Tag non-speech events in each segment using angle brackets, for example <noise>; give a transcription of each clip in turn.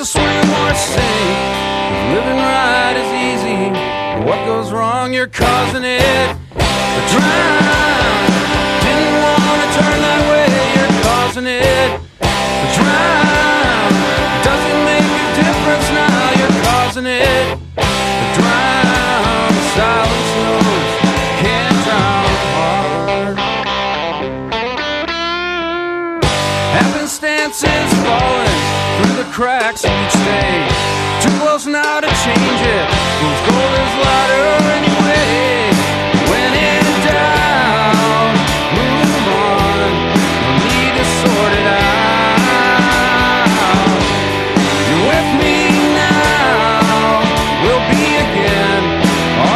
to of swim or sink. If living right is easy, what goes wrong, you're causing it. To drown. Didn't wanna turn that way, you're causing it. To drown. Doesn't make a difference now, you're causing it. To drown. Silence knows, can't drown hard. Happenstance is falling cracks each day. Too close now to change it. Whose gold is lighter anyway? When in doubt, move on. No need to sort it out. You're with me now. We'll be again.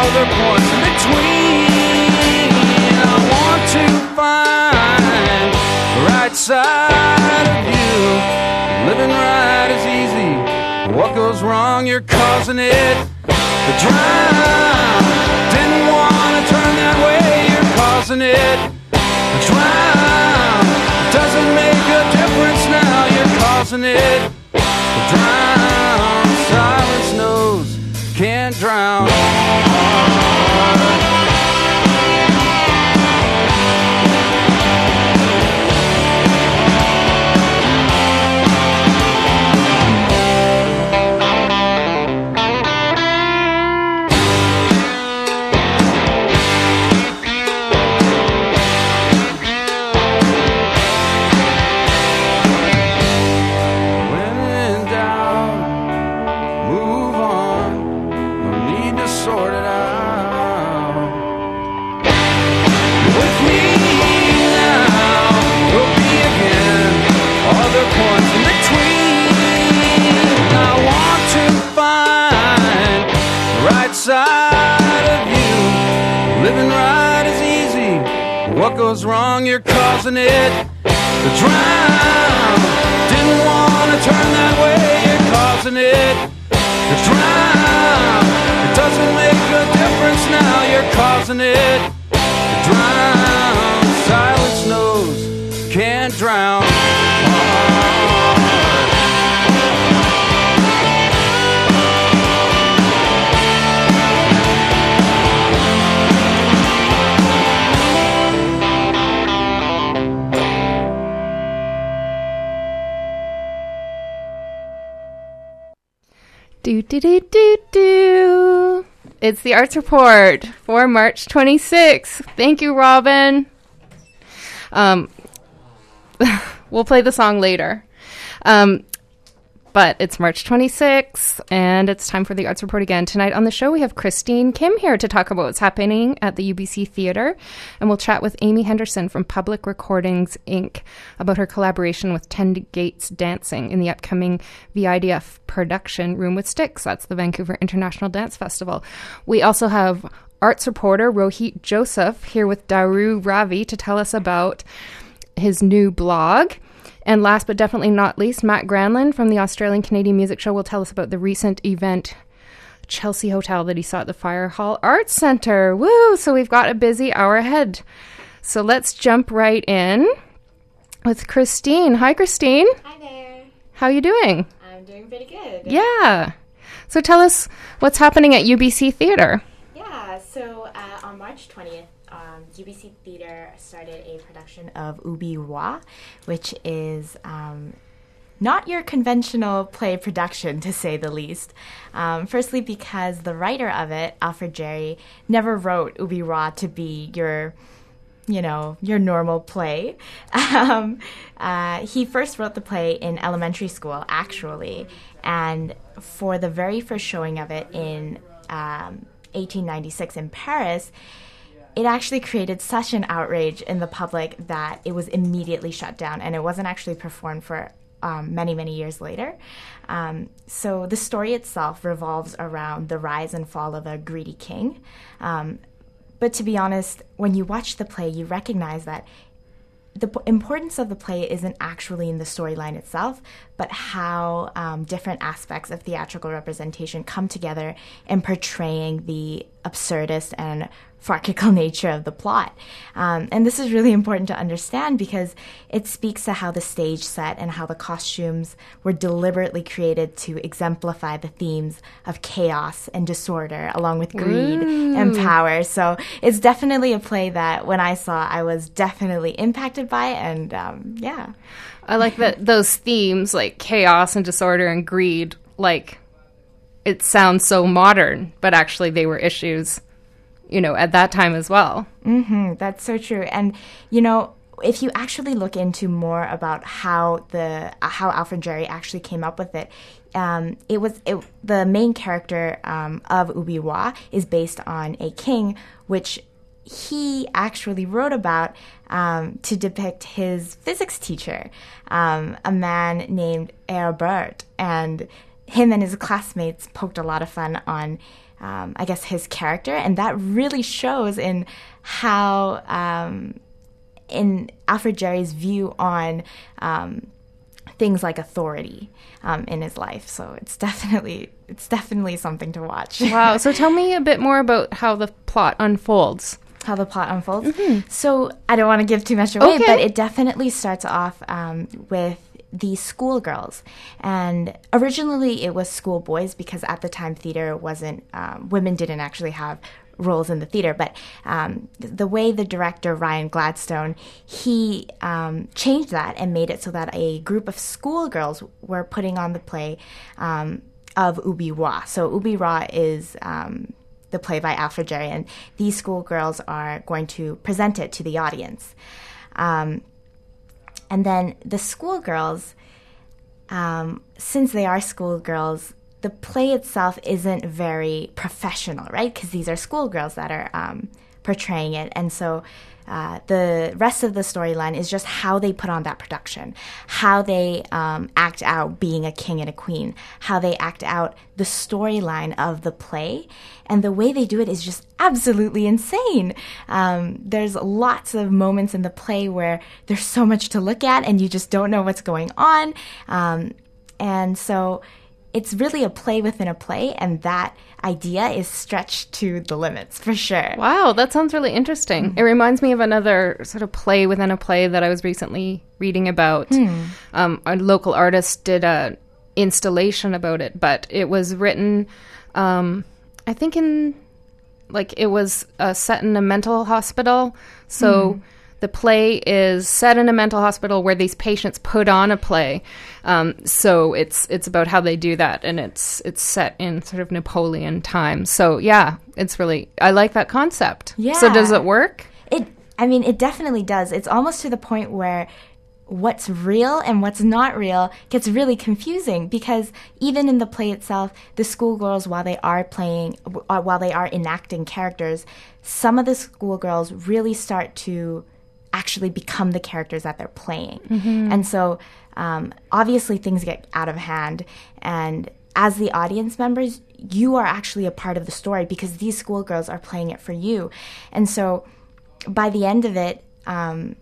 Other points in between. I want to find the right side wrong, you're causing it. To drown. Didn't wanna turn that way, you're causing it. To drown. Doesn't make a difference now, you're causing it. To drown. Silence knows, can't drown. Wrong, you're causing it to drown. Didn't wanna turn that way, you're causing it to drown. It doesn't make a difference now, you're causing it Do do do do. It's the Arts Report for March 26th. Thank you, Robin. Um, <laughs> we'll play the song later. Um, But it's March 26th, and it's time for the Arts Report again. Tonight on the show, we have Christine Kim here to talk about what's happening at the UBC Theatre, and we'll chat with Amy Henderson from Public Recordings Inc. about her collaboration with Ten Gates Dancing in the upcoming VIDF production Room with Sticks. That's the Vancouver International Dance Festival. We also have arts reporter Rohit Joseph here with Daru Ravi to tell us about his new blog. And last but definitely not least, Matt Granlund from the Australian Canadian Music Show will tell us about the recent event, Chelsea Hotel, that he saw at the Fire Hall Arts Center. Woo! So we've got a busy hour ahead. So let's jump right in with Christine. Hi, Christine. Hi there. How are you doing? I'm doing pretty good. Yeah. So tell us what's happening at UBC Theatre. Yeah, so uh, March 20th, um, UBC Theatre started a production of Ubu Roi, which is um, not your conventional play production, to say the least. Um, firstly, because the writer of it, Alfred Jarry, never wrote Ubu Roi to be your you know, your normal play. <laughs> Um, uh, he first wrote the play in elementary school, actually, and for the very first showing of it in um, 1896 in Paris, it actually created such an outrage in the public that it was immediately shut down, and it wasn't actually performed for um, many, many years later. Um, so the story itself revolves around the rise and fall of a greedy king. Um, but to be honest, when you watch the play, you recognize that the importance of the play isn't actually in the storyline itself, but how um, different aspects of theatrical representation come together in portraying the absurdist and farcical <laughs> nature of the plot. Um, and this is really important to understand because it speaks to how the stage set and how the costumes were deliberately created to exemplify the themes of chaos and disorder, along with greed and power. So it's definitely a play that when I saw, I was definitely impacted by, it. and um, yeah. I like that those themes like chaos and disorder and greed, like it sounds so modern, but actually they were issues, you know, at that time as well. Mm, that's so true. And you know, if you actually look into more about how the how Alfred Jarry actually came up with it, um, it was it, the main character um, of Ubu Roi is based on a king, which he actually wrote about um, to depict his physics teacher, um, a man named Herbert, and him and his classmates poked a lot of fun on, um, I guess, his character, and that really shows in how, um, in Alfred Jarry's view on um, things like authority um, in his life. So it's definitely it's definitely something to watch. Wow. <laughs> So tell me a bit more about how the plot unfolds. how the plot unfolds. So I don't want to give too much away, Okay. but it definitely starts off um, with these schoolgirls. And originally it was schoolboys because at the time theater wasn't, um, women didn't actually have roles in the theater. But um, the way the director, Ryan Gladstone, he um, changed that and made it so that a group of schoolgirls were putting on the play um, of Ubu Roi. So Ubu Roi is um, the play by Alfred Jarry, and these schoolgirls are going to present it to the audience. Um, and then the schoolgirls, um, since they are schoolgirls, the play itself isn't very professional, right? Because these are schoolgirls that are um, portraying it. And so uh, the rest of the storyline is just how they put on that production, how they um, act out being a king and a queen, how they act out the storyline of the play. And the way they do it is just absolutely insane. Um, there's lots of moments in the play where there's so much to look at and you just don't know what's going on. Um, and so it's really a play within a play, and that idea is stretched to the limits for sure. Wow, that sounds really interesting. It reminds me of another sort of play within a play that I was recently reading about. Um, a local artist did a installation about it, but it was written, um, I think in like it was uh, set in a mental hospital. So the play is set in a mental hospital where these patients put on a play. Um, so it's it's about how they do that, and it's it's set in sort of Napoleon times. So yeah, it's really I like that concept. Yeah. So does it work? It, I mean, it definitely does. It's almost to the point where what's real and what's not real gets really confusing because even in the play itself, the schoolgirls, while they are playing, uh, while they are enacting characters, some of the schoolgirls really start to actually become the characters that they're playing. And so um, obviously things get out of hand. And as the audience members, you are actually a part of the story because these schoolgirls are playing it for you. And so by the end of it, um,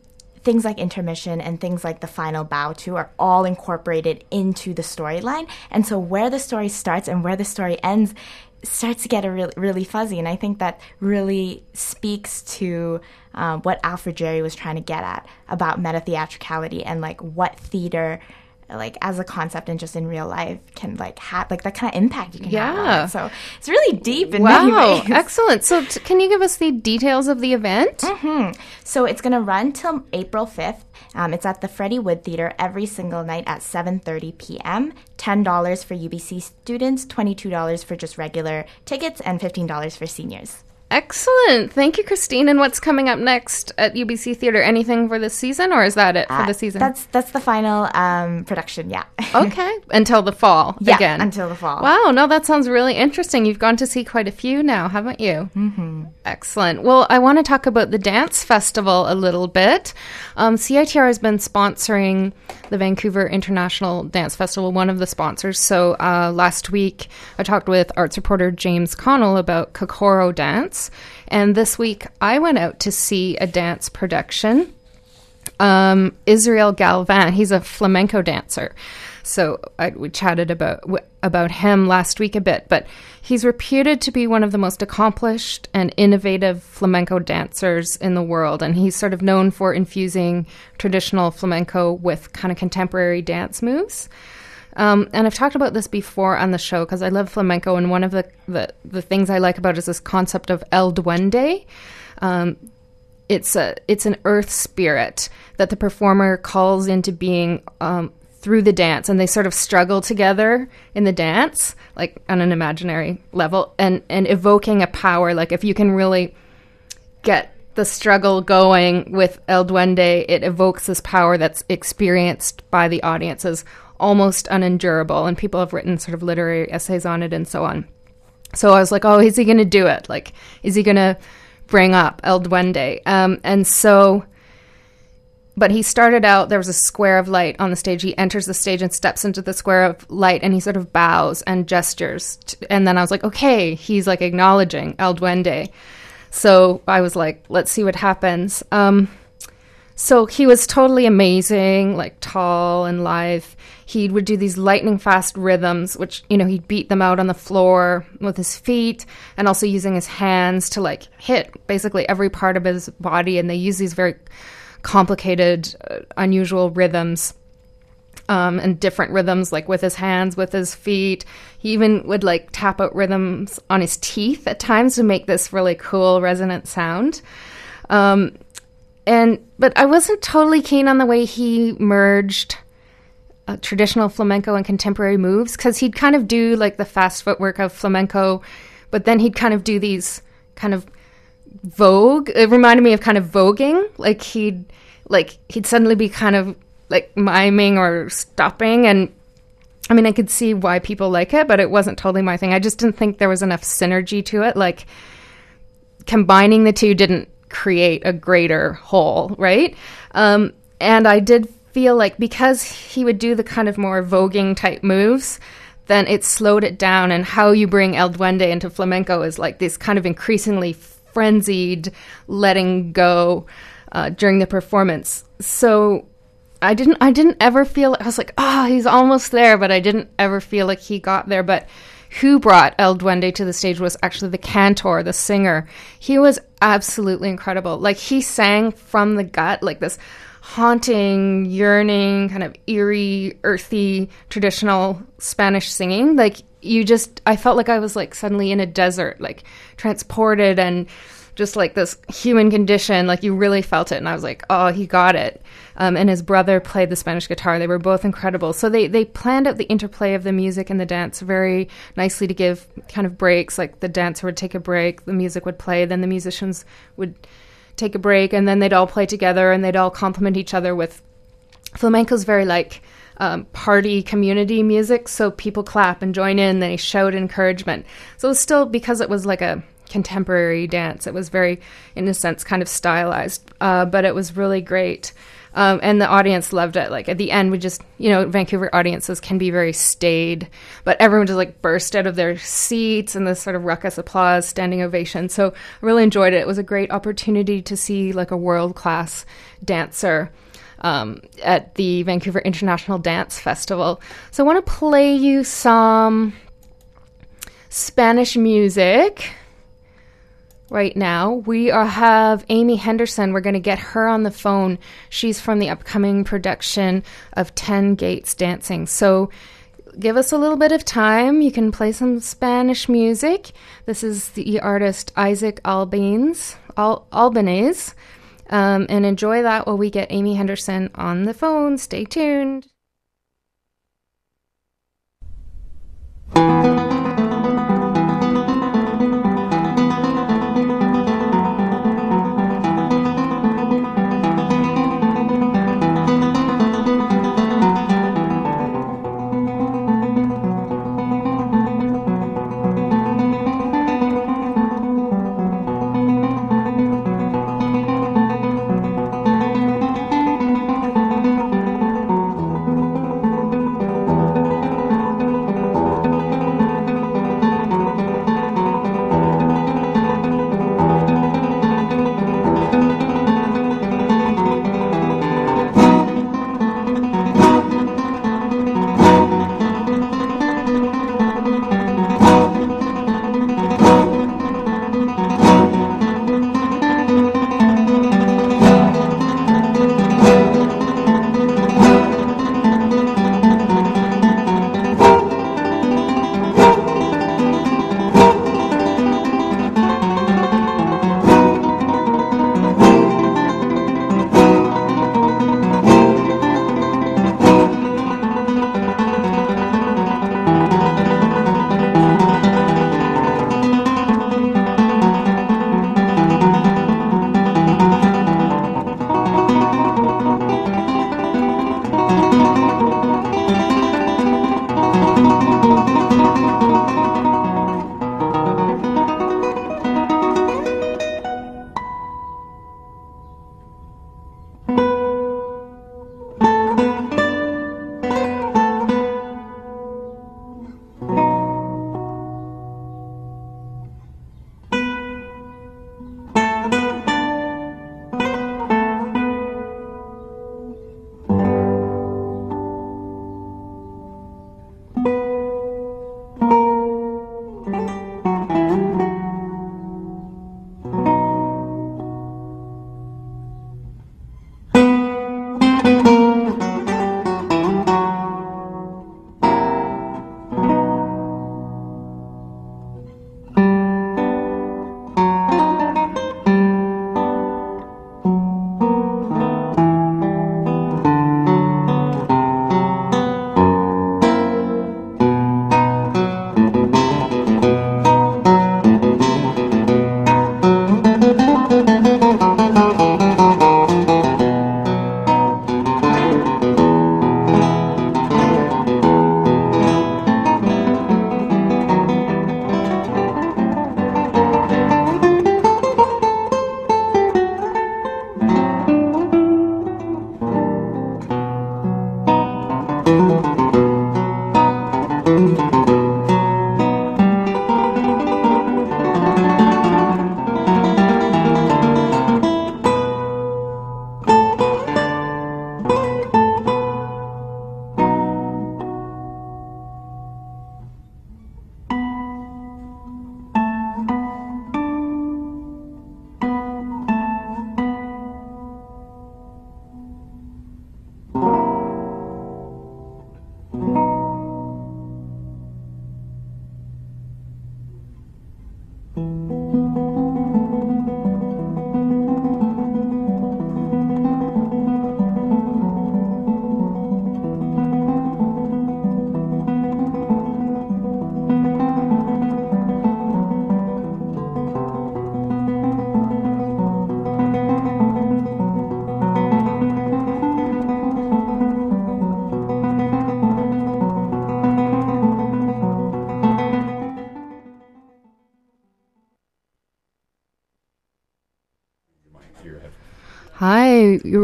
things like intermission and things like the final bow to are all incorporated into the storyline. And so where the story starts and where the story ends starts to get a really, really fuzzy. And I think that really speaks to um, what Alfred Jarry was trying to get at about meta theatricality and like what theater like as a concept and just in real life can like have like that kind of impact you can have on Yeah. it. so it's really deep in Wow, <laughs> excellent. So, t- can you give us the details of the event? So it's going to run till April 5th. Um, it's at the Freddie Wood Theater every single night at 7:30 p.m. $10 for UBC students, $22 for just regular tickets, and $15 for seniors. Excellent. Thank you, Christine. And what's coming up next at UBC Theater? Anything for this season, or is that it for Uh, the season? That's that's the final um, production. Yeah. <laughs> okay, until the fall Yeah, again. until the fall. Wow, no, that sounds really interesting. You've gone to see quite a few now, haven't you? Mm-hmm. Excellent. Well, I want to talk about the dance festival a little bit. Um, CITR has been sponsoring the Vancouver International Dance Festival, one of the sponsors. So uh, last week, I talked with arts reporter James Connell about Kokoro dance, and this week I went out to see a dance production um, Israel Galvan. He's a flamenco dancer. So I, we chatted about about him last week a bit, but he's reputed to be one of the most accomplished and innovative flamenco dancers in the world, and he's sort of known for infusing traditional flamenco with kind of contemporary dance moves. Um, and I've talked about this before on the show because I love flamenco, and one of the, the the things I like about it is this concept of el duende. Um, it's a it's an earth spirit that the performer calls into being um, through the dance, and they sort of struggle together in the dance, like on an imaginary level, and and evoking a power. Like if you can really get the struggle going with El Duende, it evokes this power that's experienced by the audiences almost unendurable, and people have written sort of literary essays on it and so on. So I was like, oh, is he going to do it? Like, is he going to bring up El Duende? Um, and so, but he started out, there was a square of light on the stage. He enters the stage and steps into the square of light and he sort of bows and gestures. t- and then I was like, okay, he's like acknowledging El Duende. So I was like, let's see what happens. Um, so he was totally amazing, like tall and lithe. He would do these lightning fast rhythms, which, you know, he'd beat them out on the floor with his feet and also using his hands to like hit basically every part of his body. And they use these very complicated, uh, unusual rhythms um, and different rhythms, like with his hands, with his feet. He even would like tap out rhythms on his teeth at times to make this really cool resonant sound. Um, and but I wasn't totally keen on the way he merged uh, traditional flamenco and contemporary moves because he'd kind of do like the fast footwork of flamenco, but then he'd kind of do these kind of vogue. It reminded me of kind of voguing, like he'd like he'd suddenly be kind of like miming or stopping and. I mean, I could see why people like it, but it wasn't totally my thing. I just didn't think there was enough synergy to it. Like, combining the two didn't create a greater whole, right? Um, and I did feel like because he would do the kind of more voguing type moves, then it slowed it down. And how you bring El Duende into flamenco is like this kind of increasingly frenzied letting go uh, during the performance. So I didn't I didn't ever feel I was like, oh, he's almost there, but I didn't ever feel like he got there. But who brought El Duende to the stage was actually the cantor, the singer. He was absolutely incredible. Like he sang from the gut, like this haunting, yearning, kind of eerie, earthy, traditional Spanish singing. Like you just I felt like I was like suddenly in a desert, like transported and just like this human condition. Like you really felt it and i was like oh he got it. Um, and his brother played the spanish guitar. They were both incredible. So they, they planned out the interplay of the music and the dance very nicely to give kind of breaks. Like the dancer would take a break the music would play then the musicians would take a break and then they'd all play together and they'd all complement each other with flamenco's very like um, party community music, so people clap and join in, they shout encouragement. So it was still because it was like a contemporary dance. It was very, in a sense, kind of stylized, uh, but it was really great. Um, and the audience loved it. Like at the end, we just, you know, Vancouver audiences can be very staid, but everyone just like burst out of their seats and this sort of ruckus applause, standing ovation. So I really enjoyed it. It was a great opportunity to see like a world class dancer um, at the Vancouver International Dance Festival. So I want to play you some Spanish music right now. We are, have Amy Henderson. We're going to get her on the phone. She's from the upcoming production of 10 Gates Dancing. So give us a little bit of time. You can play some Spanish music. This is the artist Isaac Albéniz, Al- Albanese. Um, and enjoy that while we get Amy Henderson on the phone. Stay tuned.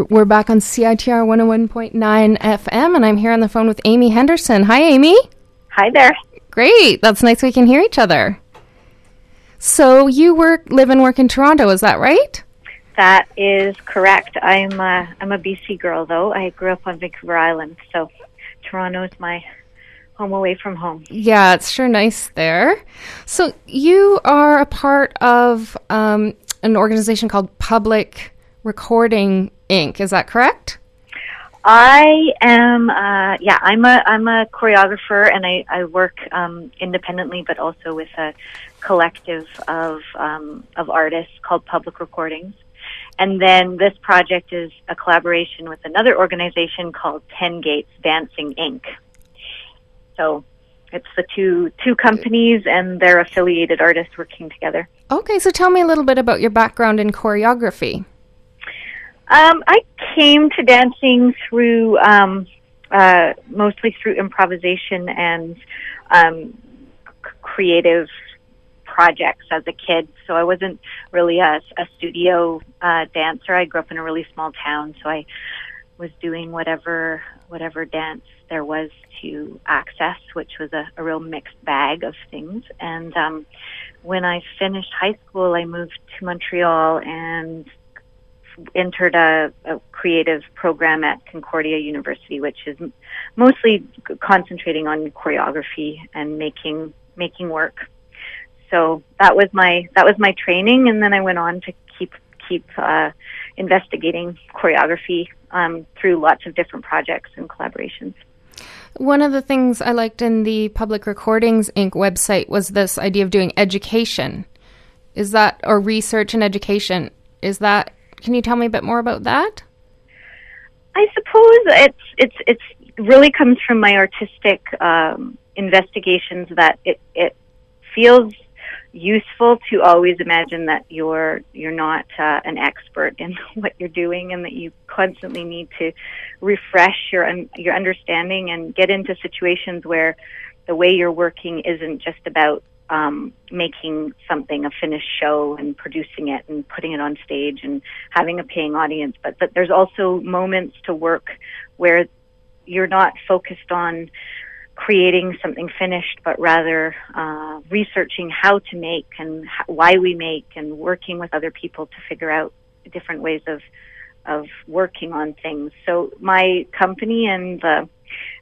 We're back on CITR 101.9 FM, and I'm here on the phone with Amy Henderson. Hi, Amy. Hi there. Great. That's nice we can hear each other. So you work, live and work in Toronto, is that right? That is correct. I'm a, I'm a BC girl, though. I grew up on Vancouver Island, so Toronto is my home away from home. Yeah, it's sure nice there. So you are a part of um, an organization called Public Recording Inc. Is that correct? I am, uh, yeah, I'm a I'm a choreographer, and I I work um, independently, but also with a collective of um, of artists called Public Recordings. And then this project is a collaboration with another organization called Ten Gates Dancing Inc. So it's the two two companies and their affiliated artists working together. Okay, so tell me a little bit about your background in choreography. Um, I came to dancing through um, uh, mostly through improvisation and um, c- creative projects as a kid. So I wasn't really a, a studio uh, dancer. I grew up in a really small town, so I was doing whatever whatever dance there was to access, which was a, a real mixed bag of things. And um, when I finished high school, I moved to Montreal and entered a, a creative program at Concordia University, which is mostly concentrating on choreography and making making work. So that was my that was my training, and then I went on to keep keep uh, investigating choreography um, through lots of different projects and collaborations. One of the things I liked in the Public Recordings Inc. website was this idea of doing education. Is that, or research and education? Is that, can you tell me a bit more about that? I suppose it's it's it's really comes from my artistic um, investigations that it it feels useful to always imagine that you're you're not uh, an expert in <laughs> what you're doing and that you constantly need to refresh your un- your understanding and get into situations where the way you're working isn't just about um, making something a finished show and producing it and putting it on stage and having a paying audience, but but there's also moments to work where you're not focused on creating something finished, but rather uh, researching how to make and h- why we make and working with other people to figure out different ways of of working on things. So my company and the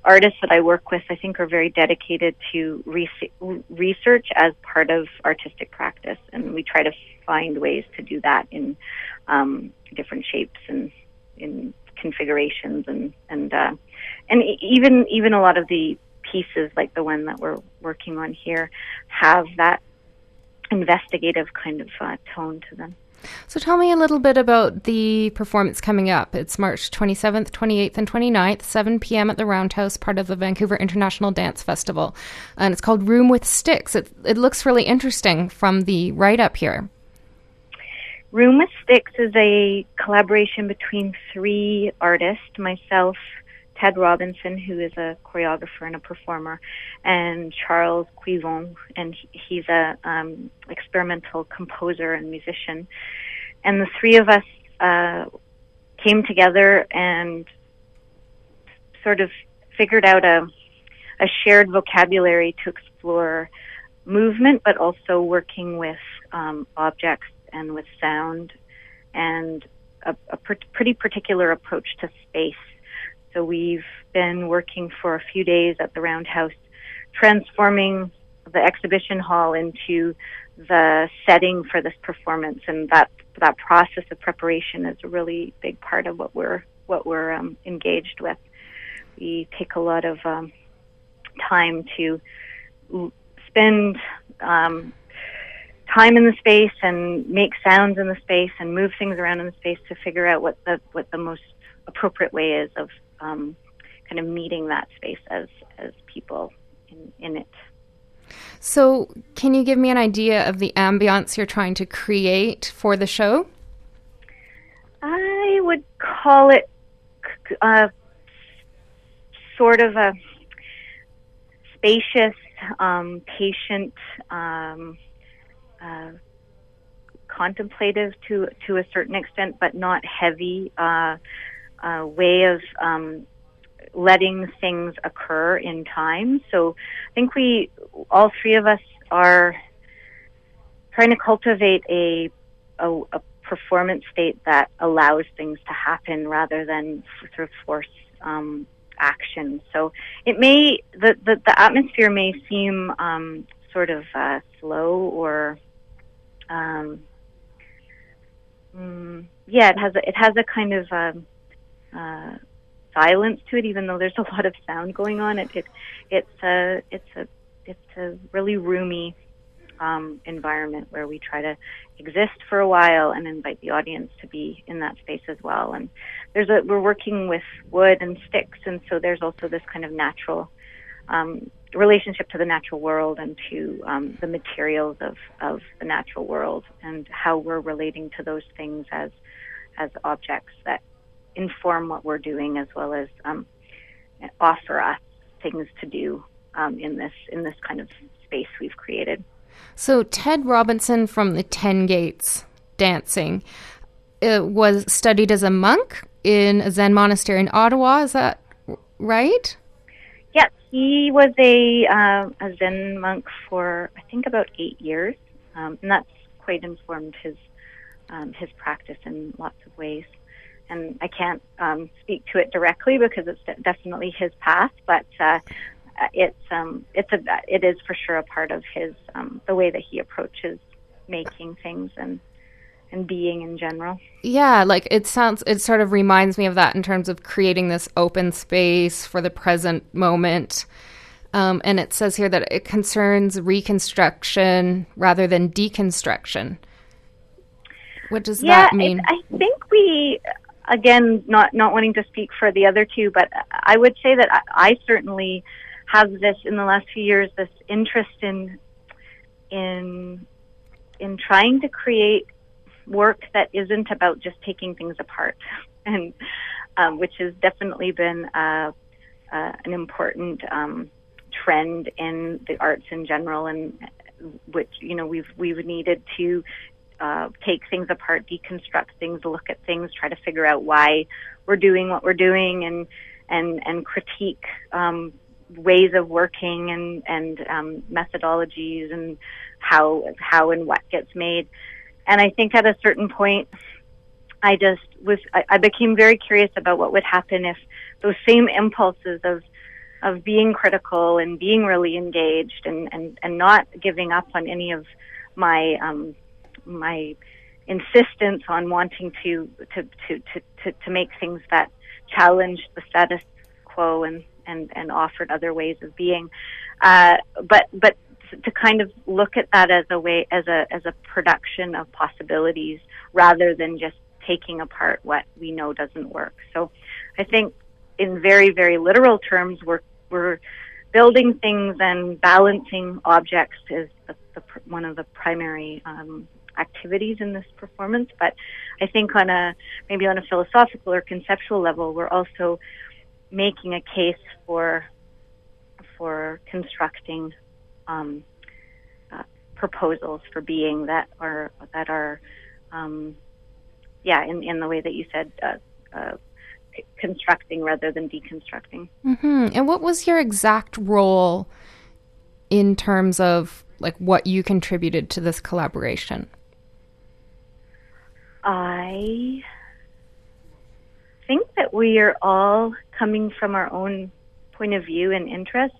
artists that I work with, I think, are very dedicated to rese- research as part of artistic practice, and we try to find ways to do that in um, different shapes and in configurations, and and uh, and even even a lot of the pieces, like the one that we're working on here, have that investigative kind of uh, tone to them. So tell me a little bit about the performance coming up. It's March 27th, 28th, and 29th, 7 p.m. at the Roundhouse, part of the Vancouver International Dance Festival. And it's called Room with Sticks. It, it looks really interesting from the write up here. Room with Sticks is a collaboration between three artists, myself, Ted Robinson, who is a choreographer and a performer, and Charles Quevillon, and he's a um, experimental composer and musician. And the three of us uh, came together and sort of figured out a a shared vocabulary to explore movement, but also working with um, objects and with sound, and a, a pr- pretty particular approach to space. So we've been working for a few days at the Roundhouse, transforming the exhibition hall into the setting for this performance, and that that process of preparation is a really big part of what we're what we're um, engaged with. We take a lot of um, time to spend um, time in the space and make sounds in the space and move things around in the space to figure out what the what the most appropriate way is of um, kind of meeting that space as as people in, in it. So, can you give me an idea of the ambiance you're trying to create for the show? I would call it uh, sort of a spacious, um, patient, um, uh, contemplative to to a certain extent, but not heavy uh, uh, way of um, letting things occur in time. So I think we all three of us are trying to cultivate a a, a performance state that allows things to happen rather than sort of force um, action. So it may the the, the atmosphere may seem um, sort of uh, slow or um, mm, yeah, it has a, it has a kind of um, uh, silence to it, even though there's a lot of sound going on. It, it it's a it's a it's a really roomy um, environment where we try to exist for a while and invite the audience to be in that space as well. And there's a we're working with wood and sticks, and so there's also this kind of natural um, relationship to the natural world and to um, the materials of, of the natural world and how we're relating to those things as as objects that inform what we're doing as well as um, offer us things to do um, in this in this kind of space we've created. So Ted Robinson from the Ten Gates dancing uh, was studied as a monk in a Zen monastery in Ottawa. Is that right? Yes, he was a uh, a Zen monk for I think about eight years, um, and that's quite informed his um, his practice in lots of ways. And I can't um, speak to it directly because it's definitely his path, but uh, uh, it's um, it's a it is for sure a part of his um, the way that he approaches making things and and being in general. Yeah, like it sounds, it sort of reminds me of that in terms of creating this open space for the present moment. Um, and it says here that it concerns reconstruction rather than deconstruction. What does yeah, that mean? I think we, again, not not wanting to speak for the other two, but I would say that I, I certainly have this in the last few years, this interest in in in trying to create work that isn't about just taking things apart, <laughs> and um, which has definitely been uh, uh, an important um, trend in the arts in general, and which you know we've we've needed to uh, take things apart, deconstruct things, look at things, try to figure out why we're doing what we're doing, and and and critique um, ways of working and and um, methodologies and how how and what gets made. And I think at a certain point, I just was I, I became very curious about what would happen if those same impulses of of being critical and being really engaged and and and not giving up on any of my um my insistence on wanting to to to to to, to make things that challenged the status quo and and and offered other ways of being. Uh but but to kind of look at that as a way as a as a production of possibilities rather than just taking apart what we know doesn't work. So i think in very very literal terms we're we're building things and balancing objects is the, the, one of the primary um, activities in this performance. But I think on a maybe on a philosophical or conceptual level, we're also making a case for for constructing um, uh, proposals for being that are that are um, yeah in, in the way that you said uh, uh, constructing rather than deconstructing. hmm And what was your exact role in terms of like what you contributed to this collaboration? I think that we are all coming from our own point of view and interest,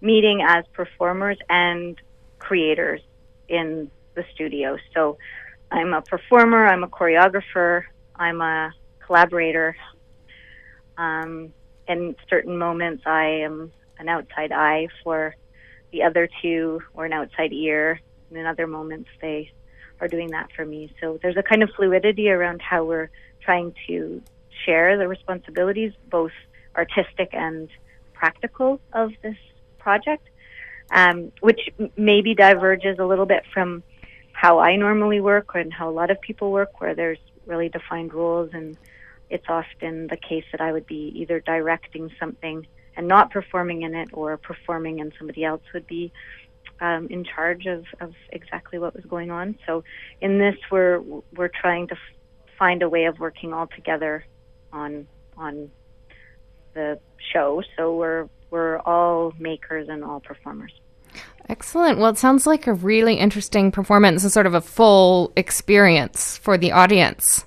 meeting as performers and creators in the studio. So I'm a performer, I'm a choreographer, I'm a collaborator. Um, in certain moments, I am an outside eye for the other two, or an outside ear. And in other moments, they are doing that for me. So there's a kind of fluidity around how we're trying to share the responsibilities, both artistic and practical, of this project, um, which maybe diverges a little bit from how I normally work and how a lot of people work, where there's really defined rules, and it's often the case that I would be either directing something and not performing in it, or performing and somebody else would be um, in charge of, of exactly what was going on. So in this, we're we're trying to f- find a way of working all together on on the show. So we're we're all makers and all performers. Excellent. Well, it sounds like a really interesting performance and sort of a full experience for the audience.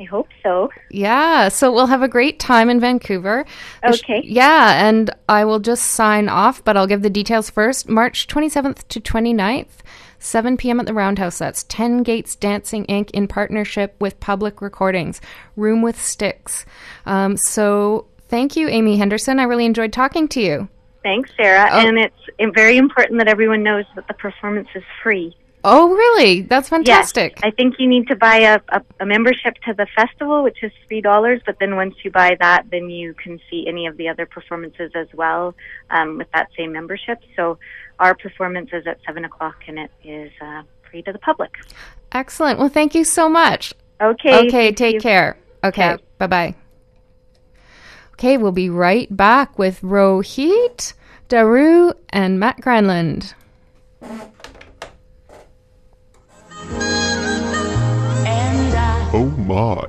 I hope so. Yeah, so we'll have a great time in Vancouver. Okay. yeah, and I will just sign off, but I'll give the details first. March 27th to 29th, 7 p.m. at the Roundhouse. That's 10 Gates Dancing Inc. in partnership with Public Recordings, Room with Sticks. Um, so thank you, Ame Henderson. I really enjoyed talking to you. Thanks, Sarah. Oh. And it's very important that everyone knows that the performance is free. Oh, really? That's fantastic. Yes, I think you need to buy a, a, a membership to the festival, which is three dollars. But then once you buy that, then you can see any of the other performances as well um, with that same membership. So our performance is at seven o'clock, and it is uh, free to the public. Excellent. Well, thank you so much. Okay. Okay, take you. care. Okay, bye bye. Okay, we'll be right back with Rohit, Daru, and Matt Granlund. Oh my.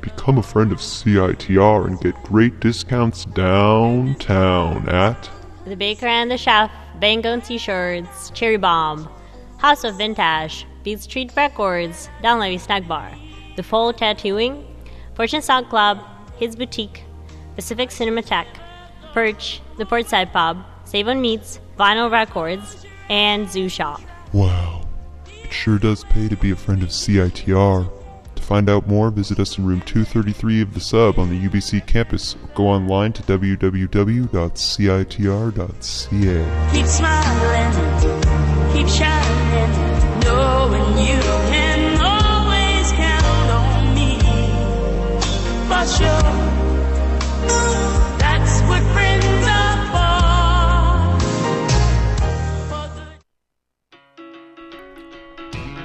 Become a friend of CITR and get great discounts downtown at The Baker and the Chef, Bang-On T-shirts, Cherry Bomb, House of Vintage, Beat Street Records, Dunlevy Snack Bar, The Fall Tattooing, Fortune Sound Club, His Boutique, Pacific Cinematheque, Perch, The Portside Pub, Save on Meats, Vinyl Records, and Zoo Shop. Wow. It sure does pay to be a friend of CITR. Find out more, visit us in room 233 of the sub on the UBC campus go online to www.citr.ca. Keep smiling, keep shining, knowing you can always count on me. For sure, that's what friends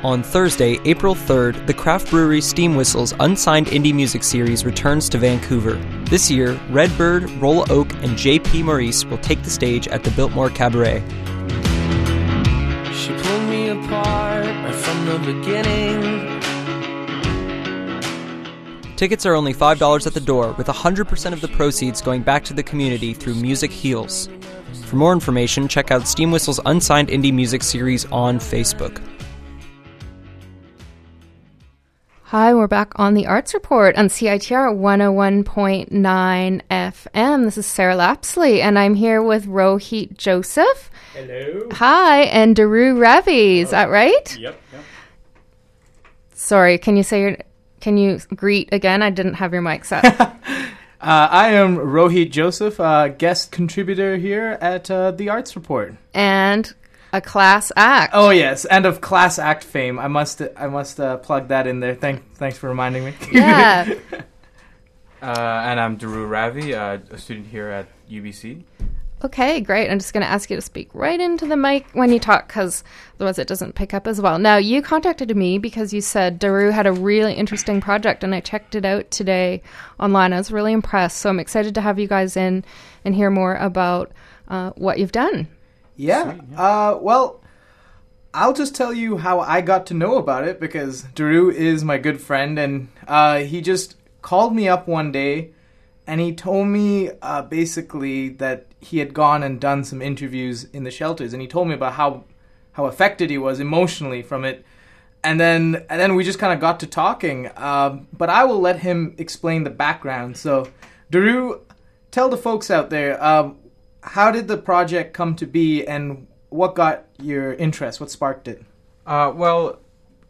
On Thursday, April 3rd, the Craft Brewery Steam Whistles Unsigned Indie Music Series returns to Vancouver. This year, Redbird, Rolla Oak, and JP Maurice will take the stage at the Biltmore Cabaret. She pulled me apart right from the beginning. Tickets are only $5 at the door, with 100% of the proceeds going back to the community through Music Heals. For more information, check out Steam Whistle's Unsigned Indie Music Series on Facebook. Hi, we're back on the Arts Report on CITR 101.9 FM. This is Sarah Lapsley, and I'm here with Rohit Joseph. Hello. Hi, and Daru Ravi. Is that right? Yep. yep. Sorry, can you say your, can you greet again? I didn't have your mic set. <laughs> Uh, I am Rohit Joseph, uh, guest contributor here at uh, the Arts Report. and a class act. Oh yes, and of class act fame. I must I must uh, plug that in there. Thank thanks for reminding me. Yeah. <laughs> Uh, and I'm Daru Ravi, uh, a student here at UBC. Okay, great. I'm just going to ask you to speak right into the mic when you talk because otherwise it doesn't pick up as well. Now, you contacted me because you said Daru had a really interesting project and I checked it out today online. I was really impressed. So I'm excited to have you guys in and hear more about uh, what you've done. Yeah. Uh, well, I'll just tell you how I got to know about it because Daru is my good friend, and uh, he just called me up one day, and he told me uh, basically that he had gone and done some interviews in the shelters, and he told me about how how affected he was emotionally from it. And then, and then we just kind of got to talking. Um, but I will let him explain the background. So, Daru, tell the folks out there, um, how did the project come to be and what got your interest? What sparked it? Uh, well,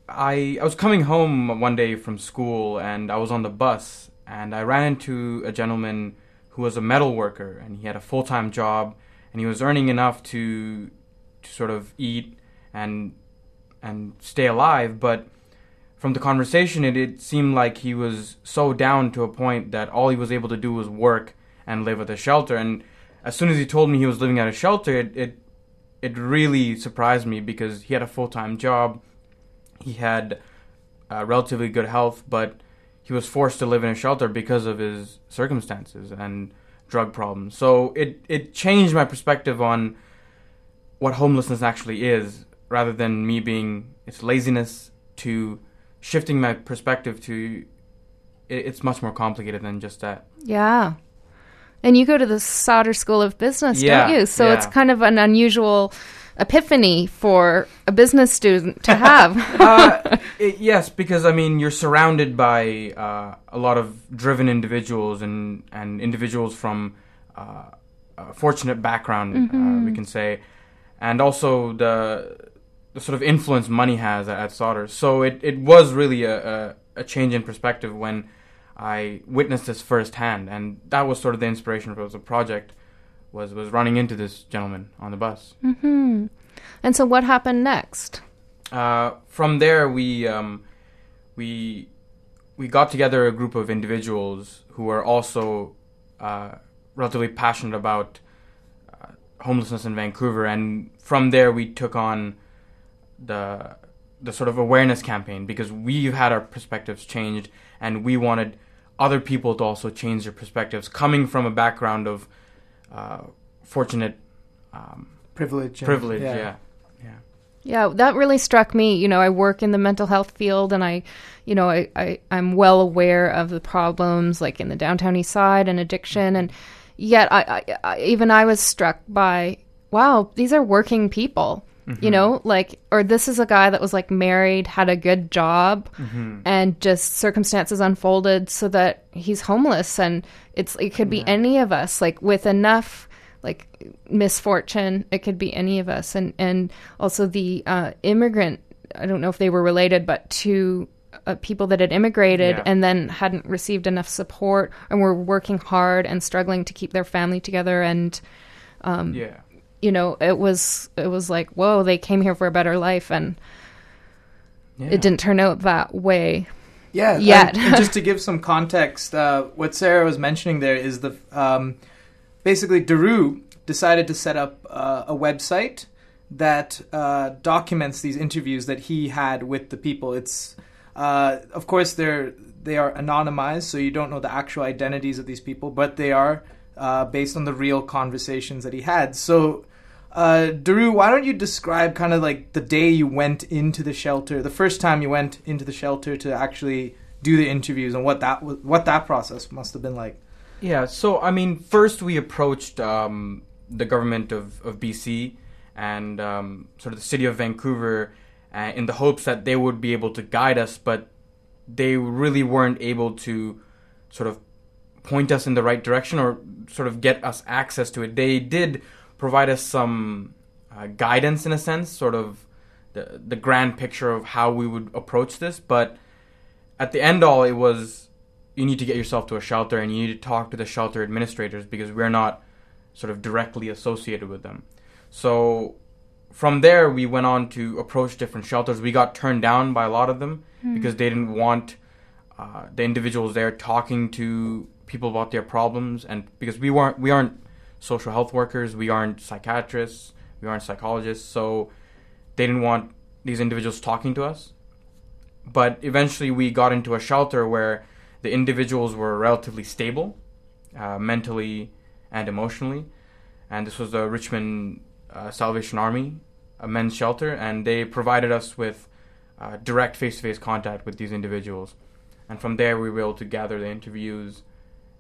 I I was coming home one day from school and I was on the bus and I ran into a gentleman who was a metal worker and he had a full time job and he was earning enough to to sort of eat and and stay alive, but from the conversation it, it seemed like he was so down to a point that all he was able to do was work and live at a shelter and as soon as he told me he was living at a shelter it, it it really surprised me because he had a full time job. He had uh, relatively good health, but he was forced to live in a shelter because of his circumstances and drug problems. So it it changed my perspective on what homelessness actually is, rather than me being it's laziness to shifting my perspective to it, it's much more complicated than just that. Yeah. And you go to the Sauder School of Business, Yeah, don't you? So it's kind of an unusual epiphany for a business student to have. <laughs> uh, it, yes, because I mean you're surrounded by uh, a lot of driven individuals and and individuals from uh, a fortunate background, uh, we can say, and also the the sort of influence money has at, at Sauder. So it, it was really a, a a change in perspective when I witnessed this firsthand, and that was sort of the inspiration for the project. Was was running into this gentleman on the bus. hmm And so what happened next? Uh, from there, we um, we we got together a group of individuals who were also uh, relatively passionate about uh, homelessness in Vancouver, and from there we took on the the sort of awareness campaign because we've had our perspectives changed, and we wanted other people to also change their perspectives, coming from a background of uh, fortunate um, Privilege. and- privilege. yeah. Yeah, that really struck me. You know, I work in the mental health field and I, you know, I, I, I'm well aware of the problems like in the downtown east side and addiction. And yet, I, I, I even I was struck by, wow, these are working people. You know, like, or this is a guy that was like married, had a good job, and just circumstances unfolded so that he's homeless. And it's, it could be any of us, like, with enough like misfortune it could be any of us and and also the uh, immigrant i don't know if they were related but to uh, people that had immigrated Yeah. and then hadn't received enough support and were working hard and struggling to keep their family together and um, Yeah. You know it was it was like whoa they came here for a better life and Yeah. it didn't turn out that way Yeah. Yet. And, <laughs> and just to give some context, uh, what Sarah was mentioning there is the um, basically Daru decided to set up uh, a website that uh, documents these interviews that he had with the people. It's uh, of course they're they are anonymized, so you don't know the actual identities of these people, but they are uh, based on the real conversations that he had. So. Uh, Daru, why don't you describe kind of like the day you went into the shelter, the first time you went into the shelter to actually do the interviews, and what that what that process must have been like. Yeah, so I mean, first we approached um, the government of, of BC and um, sort of the city of Vancouver uh, in the hopes that they would be able to guide us, but they really weren't able to sort of point us in the right direction or sort of get us access to it. They did provide us some uh, guidance in a sense, sort of the the grand picture of how we would approach this, but at the end all, it was you need to get yourself to a shelter and you need to talk to the shelter administrators because we're not sort of directly associated with them. So from there, we went on to approach different shelters. We got turned down by a lot of them because they didn't want uh, the individuals there talking to people about their problems, and because we weren't we aren't social health workers, we aren't psychiatrists, we aren't psychologists, so they didn't want these individuals talking to us. But eventually, we got into a shelter where the individuals were relatively stable, uh, mentally and emotionally, and this was the Richmond uh, Salvation Army, a men's shelter, and they provided us with uh, direct face-to-face contact with these individuals, and from there we were able to gather the interviews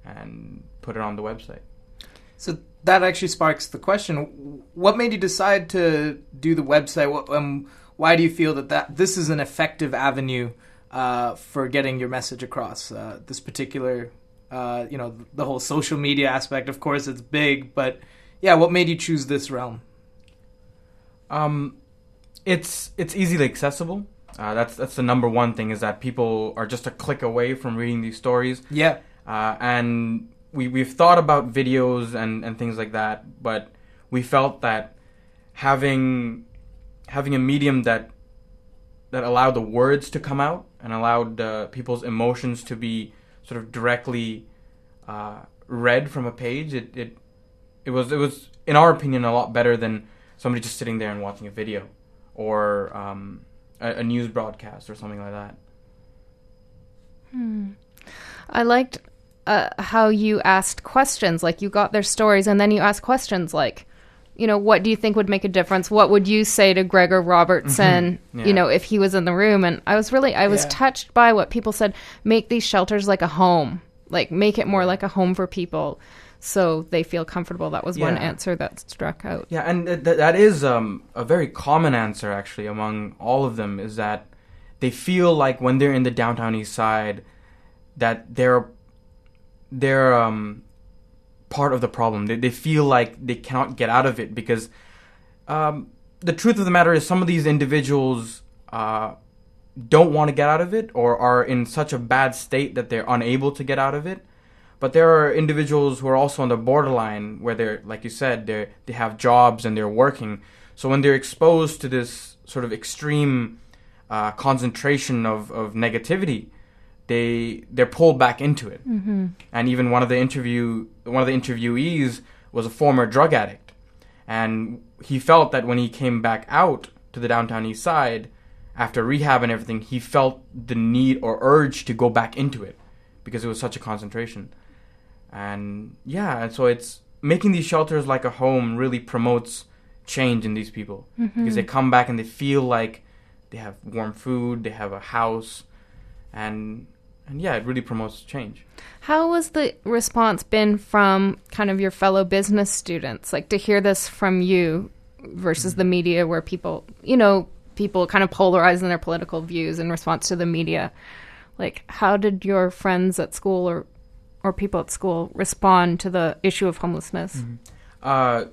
and put it on the website. So that actually sparks the question: What made you decide to do the website? What, um, why do you feel that, that this is an effective avenue uh, for getting your message across? Uh, this particular, uh, you know, the whole social media aspect. Of course, it's big, but yeah, what made you choose this realm? Um, it's it's easily accessible. Uh, that's that's the number one thing is that people are just a click away from reading these stories. Yeah, uh, and we we've thought about videos and, and things like that, but we felt that having having a medium that that allowed the words to come out and allowed uh, people's emotions to be sort of directly uh, read from a page, it, it it was it was in our opinion a lot better than somebody just sitting there and watching a video or um, a, a news broadcast or something like that. Hmm. I liked uh, how you asked questions. Like you got their stories, and then you asked questions like, you know, what do you think would make a difference? What would you say to Gregor Robertson, Mhm. Yeah. you know, if he was in the room? And I was really, I was Yeah. touched by what people said. Make these shelters like a home, like make it more like a home for people, so they feel comfortable. That was one answer that struck out. Yeah, and th- th- that is um, a very common answer actually among all of them is that they feel like when they're in the downtown east side that they're they're um, part of the problem. They, they feel like they cannot get out of it because um, the truth of the matter is some of these individuals uh, don't want to get out of it or are in such a bad state that they're unable to get out of it. But there are individuals who are also on the borderline where they're, like you said, they they have jobs and they're working. So when they're exposed to this sort of extreme uh, concentration of, of negativity, they they're pulled back into it. Mm-hmm. And even one of the interview one of the interviewees was a former drug addict, and he felt that when he came back out to the downtown east side after rehab and everything, he felt the need or urge to go back into it because it was such a concentration. And yeah, and so it's making these shelters like a home really promotes change in these people because they come back and they feel like they have warm food, they have a house, and and yeah, it really promotes change. How was the response been from kind of your fellow business students? Like to hear this from you versus the media, where people, you know, people kind of polarize in their political views in response to the media. Like, how did your friends at school or or people at school respond to the issue of homelessness? Uh,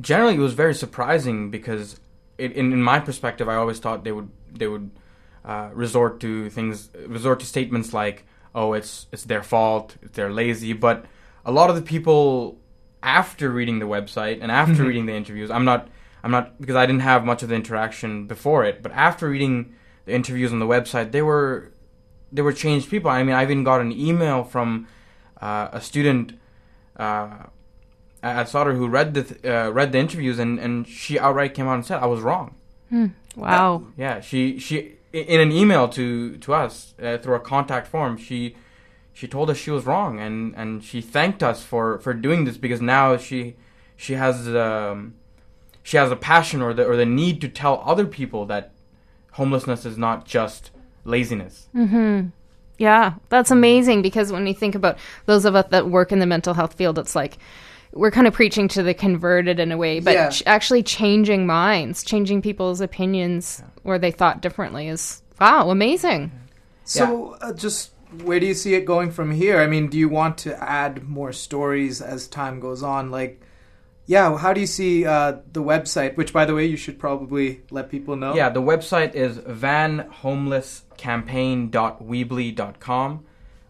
generally, it was very surprising because, it, in in my perspective, I always thought they would they would uh, resort to things, resort to statements like, "Oh, it's it's their fault, they're lazy." But a lot of the people, after reading the website and after Mhm. reading the interviews, I'm not I'm not because I didn't have much of the interaction before it, but after reading the interviews on the website, they were they were changed people. I mean, I even got an email from uh, a student uh, at Sauder who read the th- uh, read the interviews and, and she outright came out and said I was wrong. Hmm. Wow. Yeah, she she in an email to to us uh, through a contact form she she told us she was wrong and and she thanked us for for doing this because now she she has um she has a passion or the or the need to tell other people that homelessness is not just laziness. Mm-hmm. Yeah, that's amazing because when you think about those of us that work in the mental health field, it's like we're kind of preaching to the converted in a way, but Yeah. ch- actually changing minds, changing people's opinions where they thought differently is wow, amazing. So, uh, just where do you see it going from here? I mean, do you want to add more stories as time goes on? Like, yeah, how do you see uh, the website? Which, by the way, you should probably let people know. Yeah, the website is vanhomelesscampaign.weebly.com.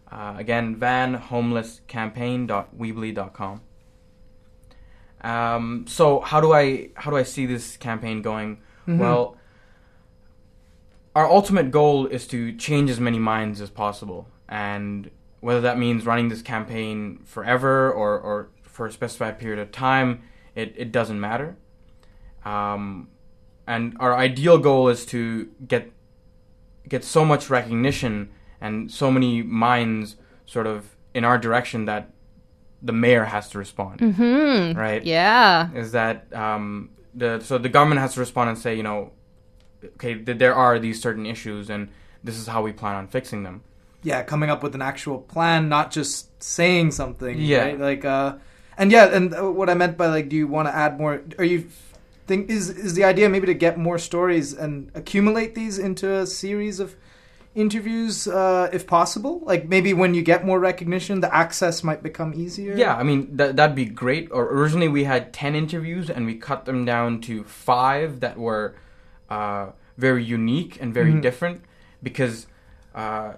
Uh, again, vanhomelesscampaign.weebly.com. Um, so how do I how do I see this campaign going? Mhm. Well, our ultimate goal is to change as many minds as possible, and whether that means running this campaign forever or, or for a specified period of time, it, it doesn't matter. Um, and our ideal goal is to get get so much recognition and so many minds sort of in our direction that the mayor has to respond Mm-hmm. right Yeah. is that um, the so the government has to respond and say you know okay th- there are these certain issues and this is how we plan on fixing them yeah, coming up with an actual plan, not just saying something. Yeah. right? like, uh, and yeah, and uh, what I meant by like, do you want to add more? Are you think is is the idea maybe to get more stories and accumulate these into a series of interviews, uh, if possible? Like maybe when you get more recognition, the access might become easier. Yeah, I mean that that'd be great. Or originally we had ten interviews, and we cut them down to five that were uh, very unique and very Mhm. different because uh,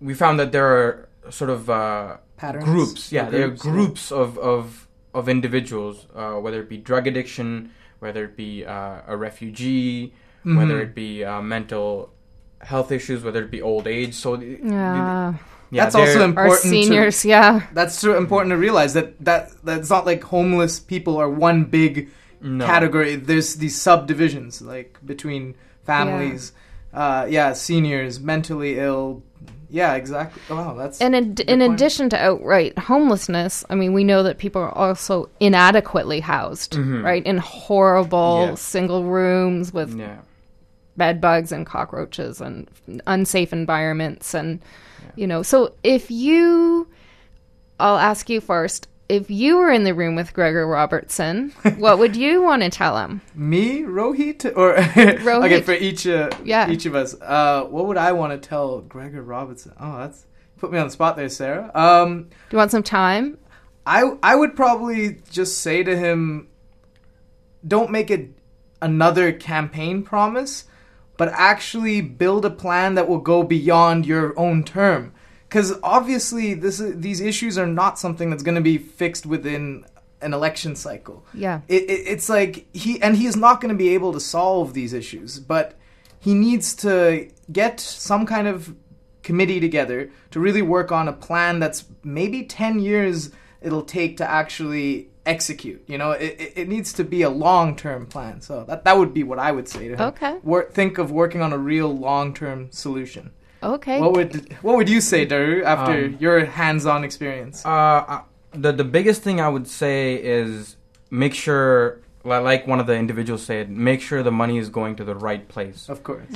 we found that there are sort of uh, Patterns groups. Yeah, or there are groups, yeah. of of of individuals, uh, whether it be drug addiction, whether it be uh, a refugee, whether Mhm. it be uh, mental health issues, whether it be old age. So the- the- Yeah. yeah, that's also important. Our seniors, yeah. That's so important to realize that that that's not like homeless people are one big No. category. There's these subdivisions like between families. uh, yeah, seniors, mentally ill. Yeah, exactly. Wow, that's And in, in point. addition to outright homelessness, I mean, we know that people are also inadequately housed, Mhm. right? In horrible Yeah. single rooms with Yeah. Bed bugs and cockroaches and unsafe environments. And, you know, so if you, I'll ask you first, if you were in the room with Gregor Robertson, <laughs> what would you want to tell him? Me, Rohit, or <laughs> okay for each uh, Yeah. each of us. Uh, what would I want to tell Gregor Robertson? Oh, that's put me on the spot there, Sarah. Um, Do you want some time? I I would probably just say to him, don't make it another campaign promise, but actually build a plan that will go beyond your own term. Because obviously, this these issues are not something that's going to be fixed within an election cycle. Yeah. It, it, it's like he and he is not going to be able to solve these issues, but he needs to get some kind of committee together to really work on a plan that's maybe 10 years it'll take to actually execute you know it, it, it needs to be a long-term plan so that, that would be what i would say to him Okay. Wor- think of working on a real long-term solution Okay. what would what would you say daru after Um, your hands-on experience Uh, uh, the the biggest thing I would say is make sure, like one of the individuals said, make sure the money is going to the right place. of course